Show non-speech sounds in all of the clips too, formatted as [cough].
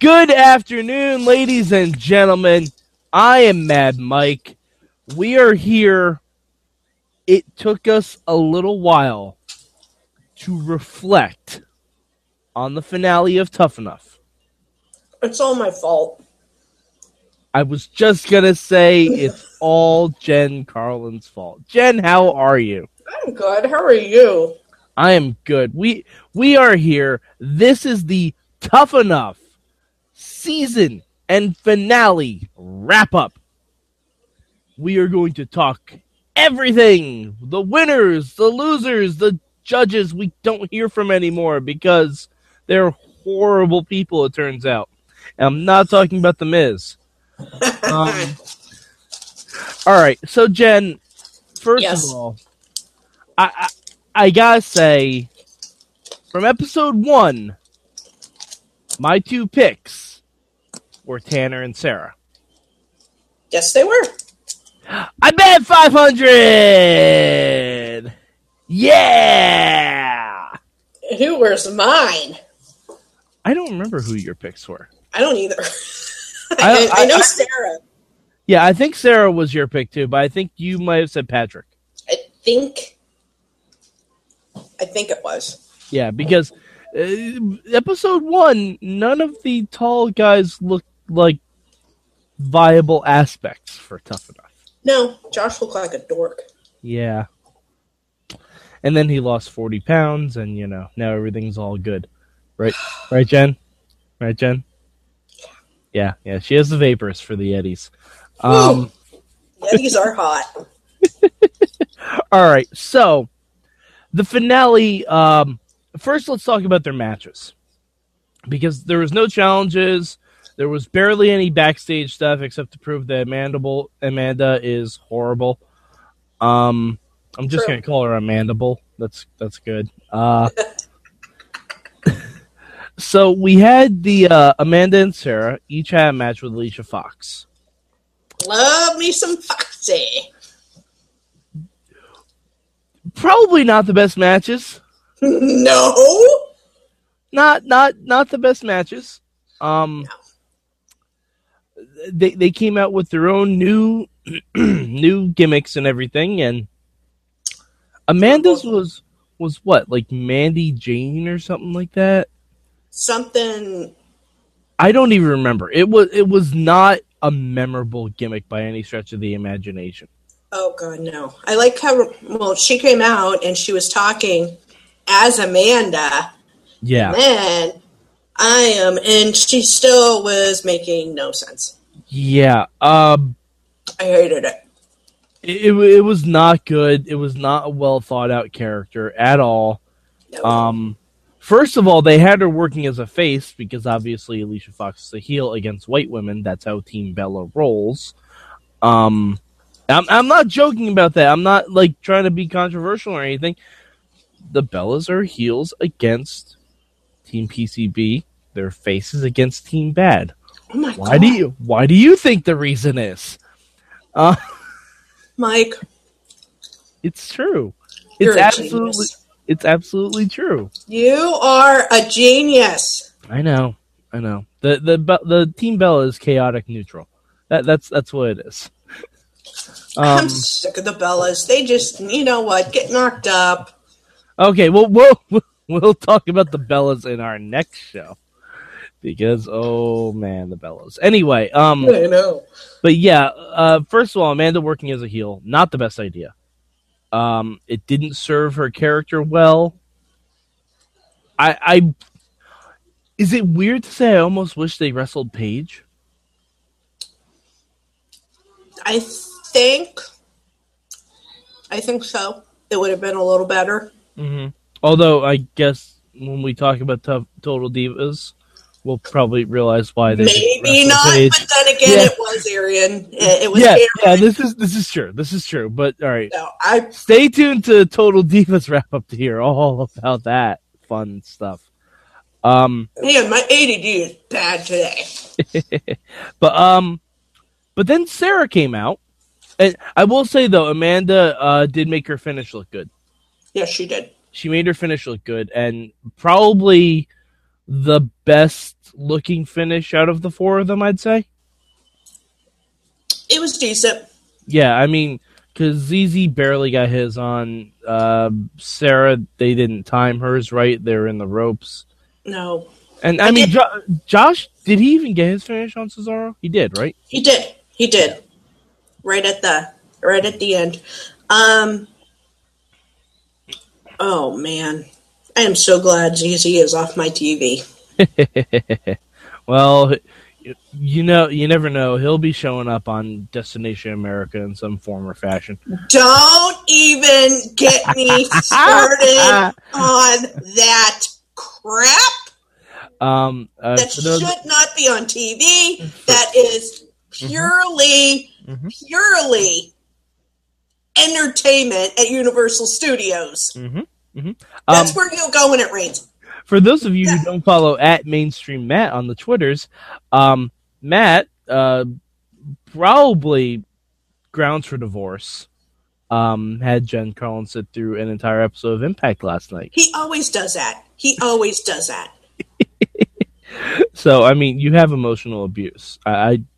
Good afternoon, ladies and gentlemen. I am Mad Mike. We are here. It took us a little while to reflect on the finale of Tough Enough. It's all my fault. I was just gonna say it's all Jen Carlins' fault. Jen, how are you? I'm good. How are you? I am good. We we are here. This is the Tough Enough season and finale wrap up. We are going to talk everything the winners, the losers, the judges we don't hear from anymore because they're horrible people, it turns out. And I'm not talking about The Miz. [laughs] Um, all right, so Jen, first Yes. of all, I, I I gotta say, from episode one, my two picks were Tanner and Sara. yes, they were. I bet 500! Yeah! Who was mine? I don't remember who your picks were. I don't either. I- [laughs] I, I, know I- Sara. Yeah, I think Sara was your pick too, but I think you might have said Patrick. I think. I think it was. Yeah, because uh, episode one, none of the tall guys looked like viable aspects for Tough Enough. No, Josh looked like a dork. Yeah. And then he lost 40 pounds, and, you know, now everything's all good. Right? [sighs] Right, Jen? Right, Jen? Yeah, yeah. She has the vapors for the Yetis. Um, Yetis are hot. [laughs] all right, so the finale. Um, first, let's talk about their matches. Because there was no challenges. There was barely any backstage stuff except to prove that Amanda, Amanda is horrible. Um, I'm just True. gonna call her a mandible. That's that's good. Uh, [laughs] so we had the uh, Amanda and Sara each had a match with Alicia Fox. Love me some Foxy. Probably not the best matches. [laughs] no. Not not not the best matches. Um, they they came out with their own new [clears throat] new gimmicks and everything, and Amanda's was was what like Mandy Jane or something like that. Something. I don't even remember. It was it was not a memorable gimmick by any stretch of the imagination. Oh God, no. I like how well she came out and she was talking as Amanda. Yeah, Then I am, and she still was making no sense. yeah. Um, I hated it. it it was not good. It was not a well thought out character at all. No. Um, first of all, they had her working as a face because obviously Alicia Fox is a heel against white women. That's how Team Bella rolls. Um, I'm I'm not joking about that. I'm not like trying to be controversial or anything. The Bellas are heels against Team PCB. They're faces against Team Bad. oh my Why God. do you Why do you think the reason is? Uh, Mike, it's true. you're It's absolutely genius. it's absolutely true. You are a genius. I know, I know. The the the Team Bella is chaotic neutral. That that's that's what it is. Um, I'm sick of the Bellas. They just, you know what, get knocked up. okay, we'll we'll- [laughs] we'll talk about the Bellas in our next show because oh man, the Bellas. Anyway, um, I know. but yeah, uh, first of all, Amanda working as a heel, not the best idea. Um, it didn't serve her character well. I, I, is it weird to say I almost wish they wrestled Paige? I think, I think so. It would have been a little better. Mm-hmm. Although I guess when we talk about tough, Total Divas, we'll probably realize why they Maybe not, Paige. but then again, Yeah. it was Arian. It, it was Yeah, Arian. yeah. This is this is true. This is true. But all right, No, I stay tuned to Total Divas wrap up to hear all about that fun stuff. Um, man, my ADD is bad today. [laughs] but um, but then Sara came out, and I will say though, Amanda uh, did make her finish look good. Yes, she did. She made her finish look good, and probably the best looking finish out of the four of them. I'd say. It was decent. Yeah, I mean, because ZZ barely got his on. Uh, Sara, they didn't time hers right. They were in the ropes. No, And I, I mean, did- jo- Josh, did he even get his finish on Cesaro? He did, right? he did. He did. Right at the right at the end. Um. Oh man, I am so glad ZZ is off my TV. [laughs] well, you know, you never know. He'll be showing up on Destination America in some form or fashion. Don't even get me [laughs] started on that crap. Um, uh, that those- should not be on TV. [laughs] That is purely, Mhm. purely entertainment at Universal Studios. Mhm, mhm. Um, That's where you'll go when it rains. for those of you who don't follow at mainstream Matt on the Twitters, um, Matt uh, probably grounds for divorce. Um, had Jen Carlins sit through an entire episode of Impact last night. He always does that. He always does that. [laughs] So I mean, you have emotional abuse. I,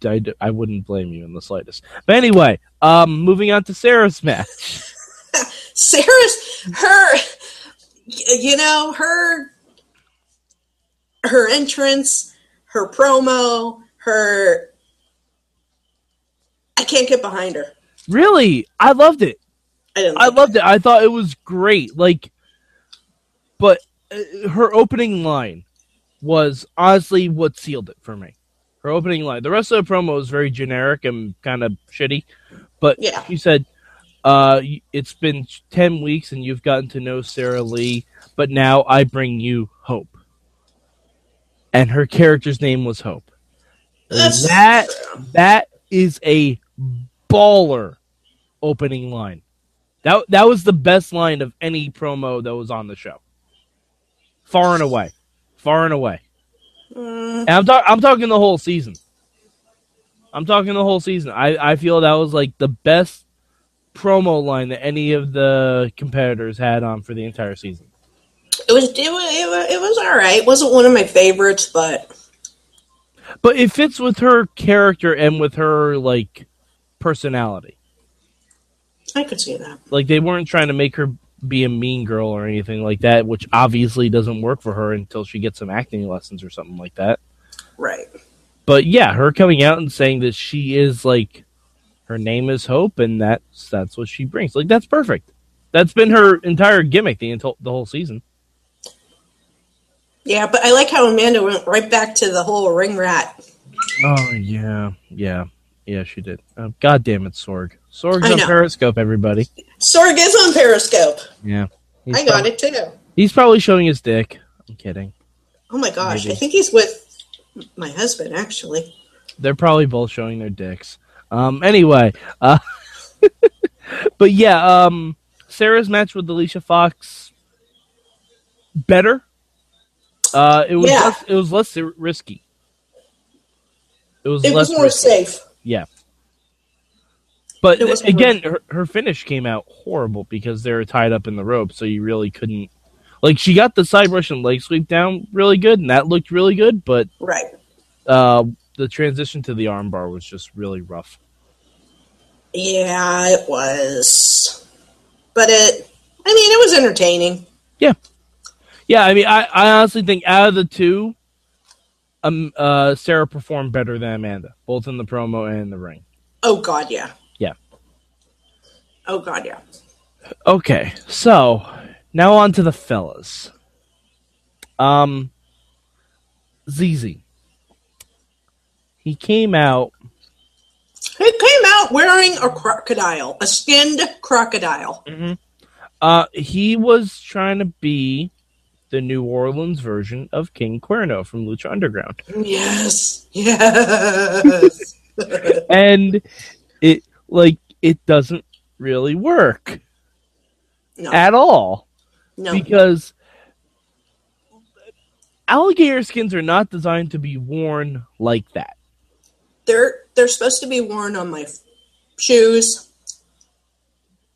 I, I, I wouldn't blame you in the slightest. But anyway, um, moving on to Sara's match. Sara's her, you know her, her entrance, her promo, her. I can't get behind her. Really, I loved it. I didn't. I like loved it. I thought it was great. Like, but uh, her opening line was honestly what sealed it for me. Her opening line. The rest of the promo was very generic and kind of shitty, but Yeah. she said, uh, "It's been ten weeks and you've gotten to know Sara Lee, but now I bring you hope." And her character's name was Hope. That's that that is a baller opening line. That that was the best line of any promo that was on the show. Far and away, far and away. Mm, And I'm talking. I'm talking the whole season. I'm talking the whole season. I I feel that was like the best promo line that any of the competitors had on for the entire season. it was it was it was, it was all right. It wasn't one of my favorites, but But it fits with her character and with her like personality. I could see that. like they weren't trying to make her be a mean girl or anything like that, which obviously doesn't work for her until she gets some acting lessons or something like that. Right. But yeah, her coming out and saying that she is like her name is Hope and that's that's what she brings. Like that's perfect. That's been her entire gimmick the the whole season. Yeah, but I like how Amanda went right back to the whole ring rat. Oh yeah, yeah, yeah. She did. Oh, God damn it, Sorg. Sorg's on. Periscope. Everybody. Sorg is on Periscope. Yeah, I got it too. He's probably showing his dick. I'm kidding. Oh my gosh, Maybe. I think he's with my husband actually. They're probably both showing their dicks. Um. Anyway, uh, [laughs] but yeah. Um. Sara's match with Alicia Fox better. Uh. It was Yeah. less, it was less risky. It was It less was more risky. safe. Yeah. But It was again, her, her finish came out horrible because they were tied up in the rope, so you really couldn't. Like she got the side Russian leg sweep down really good, and that looked really good. But Right. uh, the transition to the armbar was just really rough. Yeah, it was. But it I mean it was entertaining. Yeah, Yeah, I mean, I, I honestly think out of the two, um, uh, Sara performed better than Amanda, both in the promo and in the ring. Oh god, yeah. Yeah. Oh god, yeah. Okay, so now on to the fellas. Um, ZZ. He came out. He came out wearing a crocodile, a skinned crocodile. Uh, he was trying to be the New Orleans version of King Cuerno from Lucha Underground, Yes. Yes. [laughs] [laughs] and it like it doesn't really work no. at all. no. because alligator skins are not designed to be worn like that. They're they're supposed to be worn on my shoes.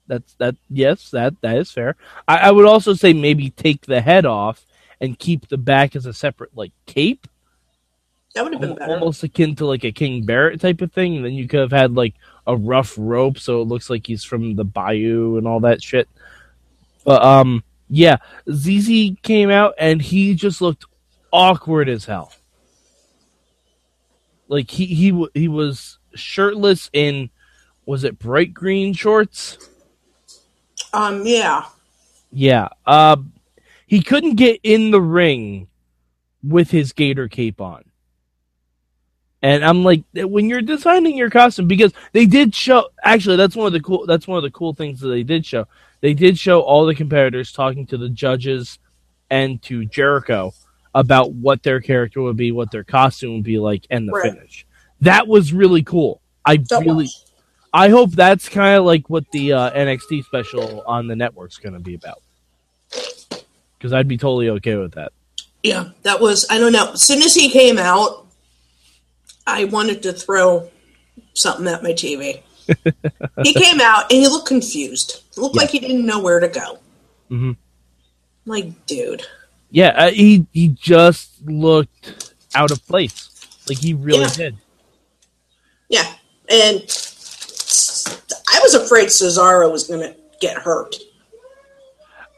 That's that. Yes, that that is fair. I, I would also say maybe take the head off and keep the back as a separate like cape. That would have been better. almost akin to like a King Barrett type of thing. And then you could have had like a rough rope, so it looks like he's from the bayou and all that shit. But um, yeah, ZZ came out and he just looked awkward as hell. Like he he he was shirtless in was it bright green shorts? Um, yeah. Yeah. Uh, he couldn't get in the ring with his gator cape on. And I'm like, when you're designing your costume, because they did show. Actually, that's one of the cool. That's one of the cool things that they did show. They did show all the competitors talking to the judges and to Jericho about what their character would be, what their costume would be like, and the Right. finish. That was really cool. I That really, was. I hope that's kind of like what the uh, NXT special on the network's going to be about. Because I'd be totally okay with that. Yeah, that was. I don't know. As soon as he came out, I wanted to throw something at my TV. [laughs] he came out and he looked confused. It looked Yeah. like he didn't know where to go. Mhm. Like, dude. Yeah, uh, he he just looked out of place. Like he really Yeah. did. Yeah, and I was afraid Cesaro was going to get hurt.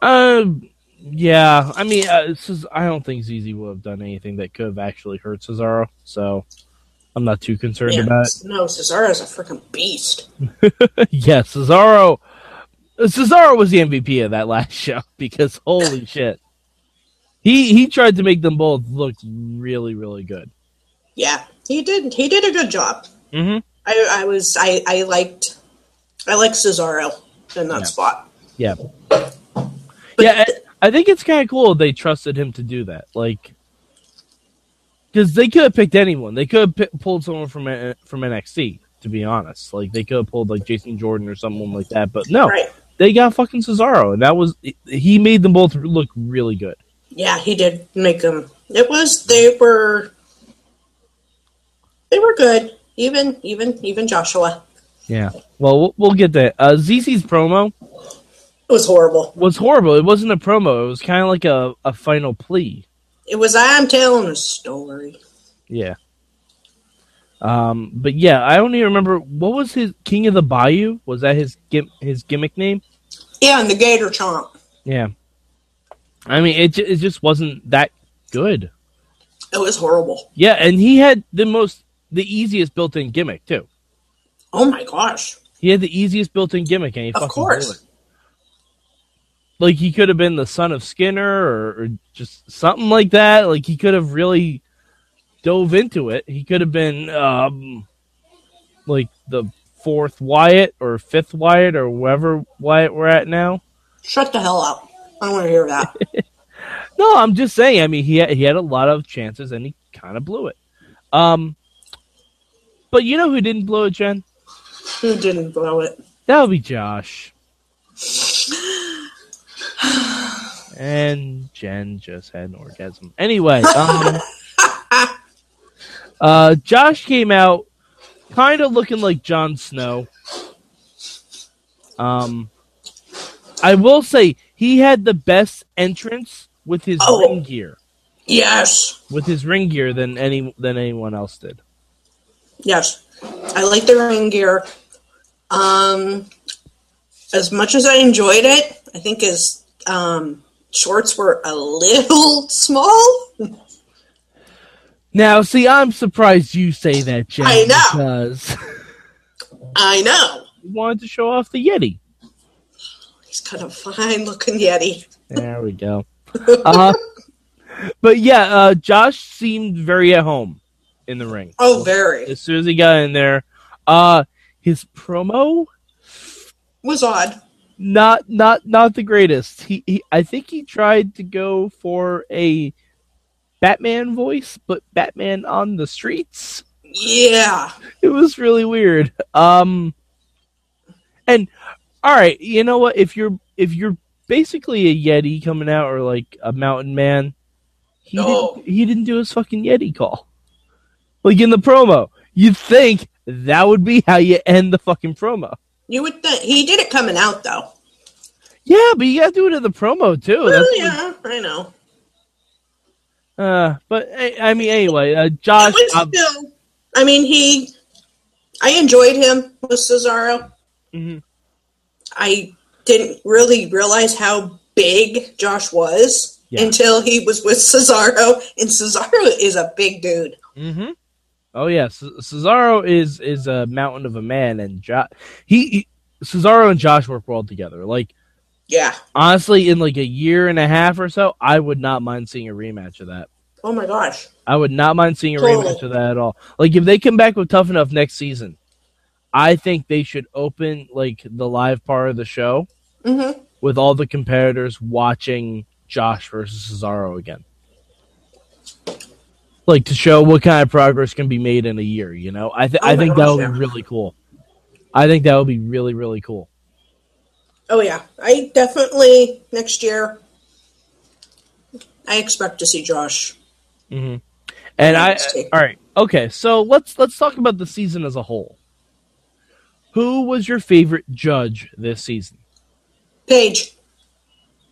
Um, yeah. I mean, uh, this is, I don't think ZZ would have done anything that could have actually hurt Cesaro. So I'm not too concerned Yeah, about it. [laughs] no, Cesaro's a freaking beast. [laughs] yeah, Cesaro. Cesaro was the MVP of that last [laughs] show because holy shit, he he tried to make them both look really really good. Yeah, he did. He did a good job. Mm-hmm. I, I was. I, I liked. I liked Cesaro in that Yeah. spot. Yeah, But yeah. I, I think it's kind of cool they trusted him to do that. Like, because they could have picked anyone. They could have pi- pulled someone from N- from NXT. To be honest, like they could have pulled like Jason Jordan or someone like that. But no, right. they got fucking Cesaro, and that was he made them both look really good. Yeah, he did make them. It was. They were. They were good. Even even even Joshua. Yeah. Well, we'll, get that. Uh, ZZ's promo It was horrible. was horrible. It wasn't a promo. It was kind of like a, a final plea. It was. I'm telling a story. Yeah. Um, but yeah, I even remember what was his King of the Bayou. Was that his his gimmick name? Yeah, and the Gator Chomp. Yeah. I mean, it it just wasn't that good. It was horrible. Yeah, and he had the most the easiest built-in gimmick too. Oh my gosh. He had the easiest built-in gimmick, and he Of fucking course. Like he could have been the son of Skinner or, or just something like that. Like he could have really dove into it. He could have been um like the fourth Wyatt or fifth Wyatt or wherever Wyatt we're at now. Shut the hell up. I don't want to hear that. [laughs] No, I'm just saying. I mean, he had, he had a lot of chances and he kind of blew it. Um, but you know who didn't blow it, Jen? Who didn't blow it? That would be Josh. [sighs] And Jen just had an orgasm. Anyway, um, [laughs] uh, Josh came out kind of looking like Jon Snow. Um, I will say he had the best entrance with his Oh. ring gear, Yes. with his ring gear than any than anyone else did. Yes. I like the ring gear. Um, as much as I enjoyed it, I think his um, shorts were a little [laughs] small. Now, see, I'm surprised you say that, Jen, I know. because [laughs] I know. you wanted to show off the Yeti. Got a fine looking Yeti. There we go. Uh, [laughs] but yeah, uh, Josh seemed very at home in the ring. Oh, very. As soon as he got in there, uh, his promo Was odd. not not not the greatest. He, he I think he tried to go for a Batman voice, but Batman on the streets. Yeah. It was really weird. Um, and all right, you know what? If you're if you're basically a Yeti coming out or like a mountain man, he No. didn't, he didn't do his fucking Yeti call. Like in the promo, you'd think that would be how you end the fucking promo. You would think he did it coming out though. Yeah, but you gotta do it in the promo too. Well, That's yeah, I know. Uh, but I I mean, anyway, uh, Josh. Um, still, I mean, he. I enjoyed him with Cesaro. mhm. I didn't really realize how big Josh was Yeah. until he was with Cesaro, and Cesaro is a big dude. Mm-hmm. Oh yeah, C- Cesaro is is a mountain of a man, and jo- he, he Cesaro and Josh work well together. Like Yeah. honestly, in like a year and a half or so, I would not mind seeing a rematch of that. Oh my gosh. I would not mind seeing a Totally. rematch of that at all. Like if they come back with Tough Enough next season, I think they should open like the live part of the show hmm with all the competitors watching Josh versus Cesaro again. Like to show what kind of progress can be made in a year, you know. I th- Oh I think that would yeah. be really cool. I think that would be really really cool. Oh yeah. I definitely next year. I expect to see Josh. hmm And I all right, okay. So let's let's talk about the season as a whole. Who was your favorite judge this season? Paige.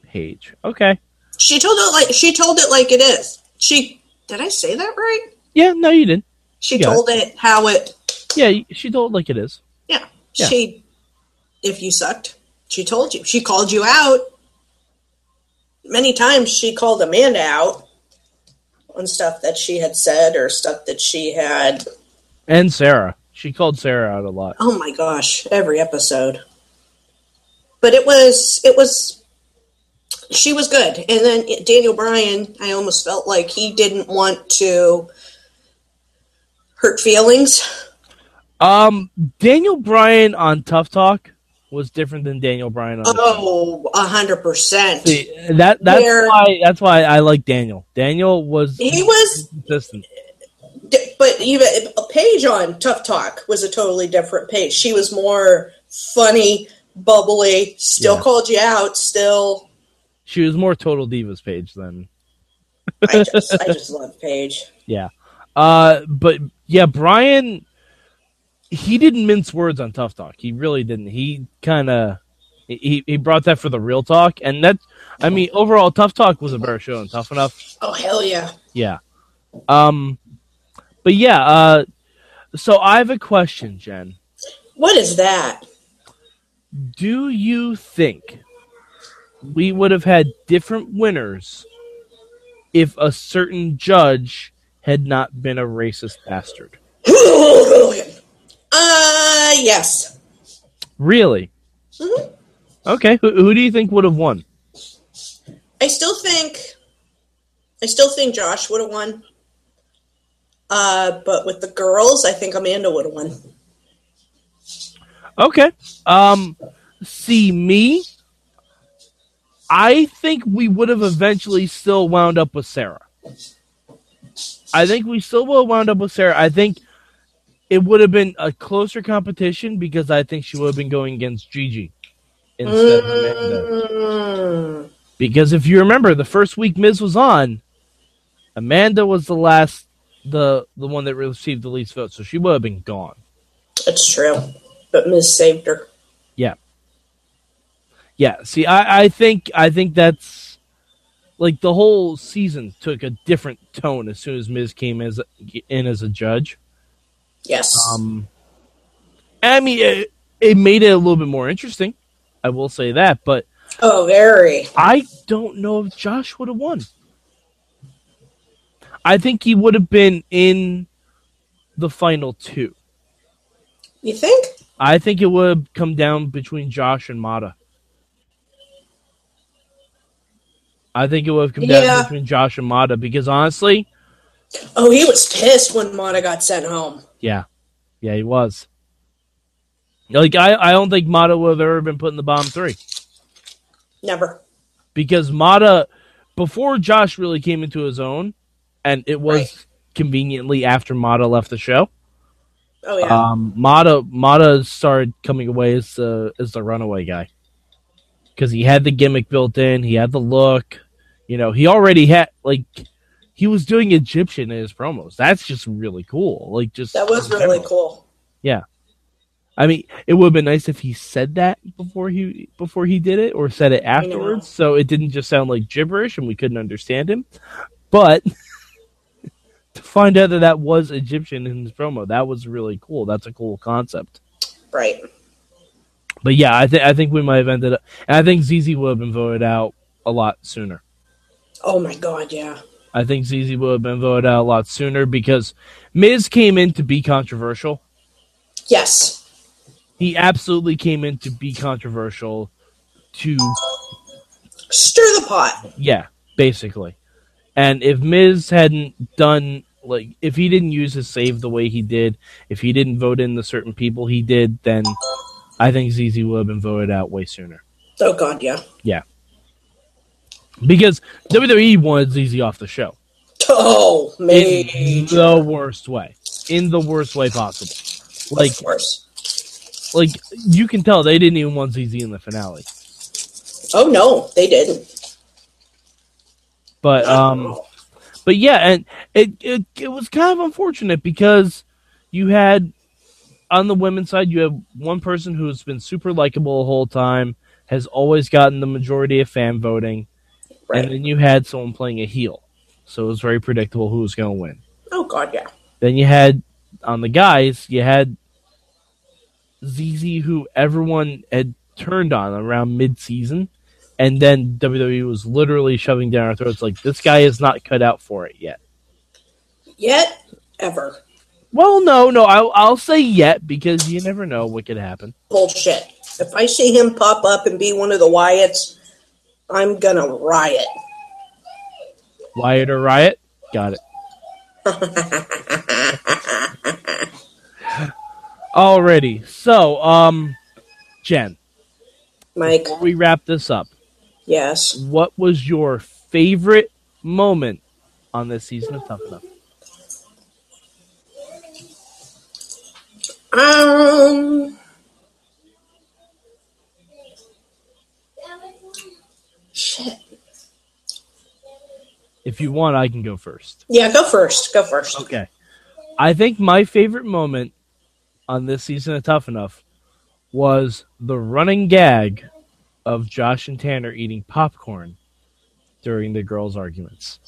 Paige. Okay. She told it like she told it like it is. She did I say that right? Yeah. No, you didn't. She Yeah. told it how it. Yeah, she told it like it is. Yeah. Yeah. She. If you sucked, she told you. She called you out. Many times she called Amanda out on stuff that she had said or stuff that she had. And Sara. She called Sara out a lot. Oh my gosh, every episode. But it was it was she was good. And then Daniel Bryan, I almost felt like he didn't want to hurt feelings. Um, Daniel Bryan on Tough Talk was different than Daniel Bryan on. Oh, a hundred percent. See, that that's Where- why that's why I like Daniel. Daniel was He was consistent. But even if Paige on Tough Talk was a totally different Paige. She was more funny, bubbly, still Yeah. called you out, still She was more total divas Paige than I just I just love Paige. [laughs] yeah. Uh, but yeah, Bryan, he didn't mince words on Tough Talk. He really didn't. He kind of he he brought that for the real talk, and that I mean overall, Tough Talk was a better show than Tough Enough. Oh hell yeah. Yeah. Um, but yeah. Uh, so I have a question, Jen. What is that? Do you think we would have had different winners if a certain judge had not been a racist bastard? [laughs] uh yes. Really? Mhm. Okay. Who, who do you think would have won? I still think I still think Josh would have won. Uh, but with the girls, I think Amanda would have won. Okay. Um, see me. I think we would have eventually still wound up with Sara. I think we still would have wound up with Sara. I think it would have been a closer competition because I think she would have been going against Gigi instead of Amanda. Mm. Because if you remember, the first week Miz was on, Amanda was the last, the the one that received the least votes, so she would have been gone. That's true. But Miz saved her. Yeah, yeah. see, I, I think I think that's like the whole season took a different tone as soon as Miz came as in as a judge. Yes. Um, I mean, it, it made it a little bit more interesting. I will say that, but oh, very. I don't know if Josh would have won. I think he would have been in the final two. You think? I think it would have come down between Josh and Mada. I think it would have come down Yeah. between Josh and Mada because honestly, Oh, he was pissed when Mada got sent home. yeah, yeah, he was. Like I, I don't think Mada would have ever been put in the bottom three Never. because Mada, before Josh really came into his own, and it was Right. conveniently after Mada left the show. Oh yeah. Um, Mada Mada started coming away as the as the runaway guy because he had the gimmick built in. He had the look. You know, he already had like he was doing Egyptian in his promos. That's just really cool. Like just that was really general. cool. Yeah. I mean, it would have been nice if he said that before he before he did it, or said it afterwards, so it didn't just sound like gibberish and we couldn't understand him. But [laughs] find out that that was Egyptian in his promo. That was really cool. That's a cool concept. Right. But yeah, I think I think we might have ended up. And I think ZZ would have been voted out a lot sooner. Oh my god, yeah. I think ZZ would have been voted out a lot sooner because Miz came in to be controversial. Yes. He absolutely came in to be controversial. To Stir the pot. yeah, basically. And if Miz hadn't done like if he didn't use his save the way he did, if he didn't vote in the certain people he did, then I think ZZ would have been voted out way sooner. Oh god, yeah. Yeah. Because WWE wanted ZZ off the show. Oh, In the worst way. In the worst way possible. Like worse. like you can tell they didn't even want ZZ in the finale. Oh no, they didn't. But um but yeah, and it, it it was kind of unfortunate because you had on the women's side you have one person who's been super likable the whole time, has always gotten the majority of fan voting, Right. and then you had someone playing a heel. So it was very predictable who was going to win. oh god, yeah. Then you had on the guys, you had ZZ who everyone had turned on around mid season. And then WWE was literally shoving down our throats like this guy is not cut out for it yet. Yet ever. Well, no, no, I'll, I'll say yet because you never know what could happen. Bullshit. If I see him pop up and be one of the Wyatts, I'm gonna riot. Wyatt or Riot, got it. [laughs] Alrighty, so um, Jen, Mike, before we wrap this up, yes. what was your favorite moment on this season of Tough Enough? Um. Shit. If you want, I can go first. Yeah, go first. Go first. Okay. I think my favorite moment on this season of Tough Enough was the running gag of Josh and Tanner eating popcorn during the girls' arguments.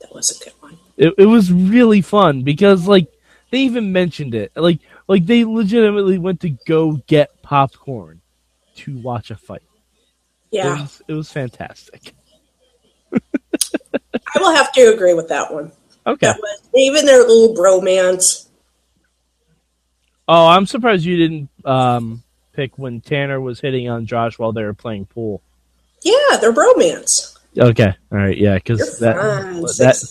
That was a good one. It, it was really fun because like they even mentioned it. Like like they legitimately went to go get popcorn to watch a fight. It Yeah, was, it was fantastic. [laughs] I will have to agree with that one. Okay. That was even their little bromance. Oh, I'm surprised you didn't um, pick when Tanner was hitting on Josh while they were playing pool. Yeah, their bromance. Okay, all right, yeah, because that fine. that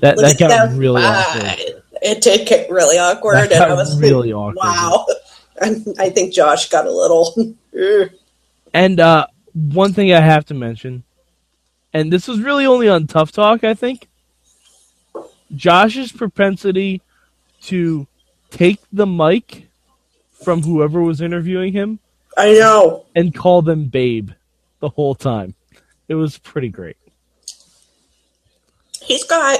that, that got really awkward. It did get really awkward, That and I was really awkward. wow. [laughs] And I think Josh got a little. [laughs] And uh, one thing I have to mention, and this was really only on Tough Talk, I think. Josh's propensity to take the mic from whoever was interviewing him I know. and call them babe the whole time. It was pretty great. He's got.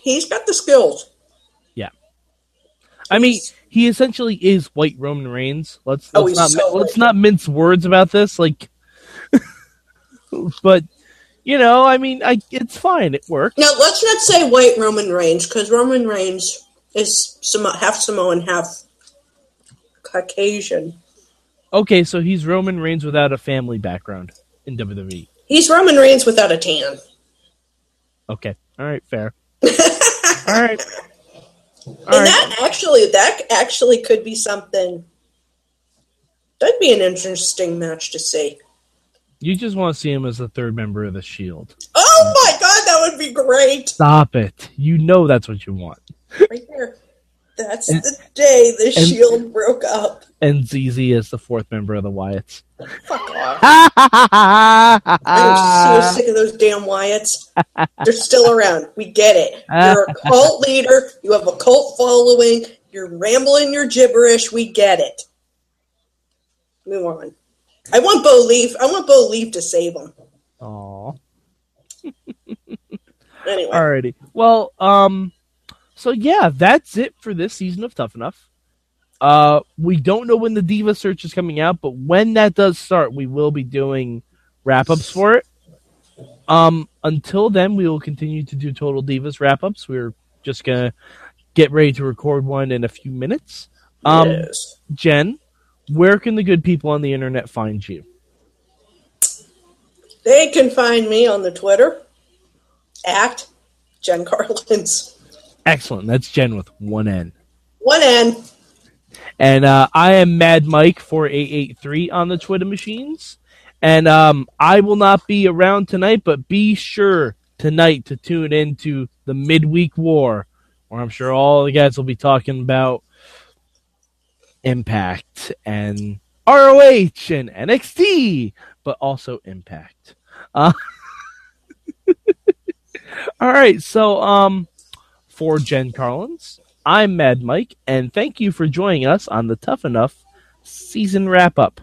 He's got the skills. Yeah. I mean, he essentially is white Roman Reigns. Let's Oh, let's he's not so let's not mince words about this. Like, [laughs] but you know, I mean, I it's fine. It worked. Now, let's not say white Roman Reigns, because Roman Reigns is Samo- half Samoan, half Caucasian. Okay, so he's Roman Reigns without a family background in WWE. He's Roman Reigns without a tan. Okay, all right, fair. [laughs] all right, all and right. that actually, that actually could be something. That'd be an interesting match to see. You just want to see him as the third member of the Shield. Oh my god, that would be great! Stop it! You know that's what you want. Right there. That's the day the and- Shield broke up. And ZZ is the fourth member of the Wyatts. Fuck off. [laughs] I'm so sick of those damn Wyatts. They're still around. We get it. You're a [laughs] cult leader. You have a cult following. You're rambling your gibberish. We get it. Move on. I want Bo Leaf. I want Bo Leaf to save him. Aw. Anyway, Alrighty. Well, um, so yeah, that's it for this season of Tough Enough. Uh, we don't know when the Diva search is coming out, but when that does start, we will be doing wrap ups for it. Um, until then, we will continue to do Total Divas wrap ups. We're just gonna get ready to record one in a few minutes. Um, yes. Jen, where can the good people on the internet find you? They can find me on the Twitter at Jen Carlins. Excellent. That's Jen with one N. One N. And uh, I am Mad Mike four eight eight three on the Twitter machines. And um, I will not be around tonight, but be sure tonight to tune into the midweek war, where I'm sure all the guys will be talking about Impact and ROH and NXT, but also Impact. Uh, [laughs] all right, so um, for Jen Carlins, I'm Mad Mike, and thank you for joining us on the Tough Enough season wrap up.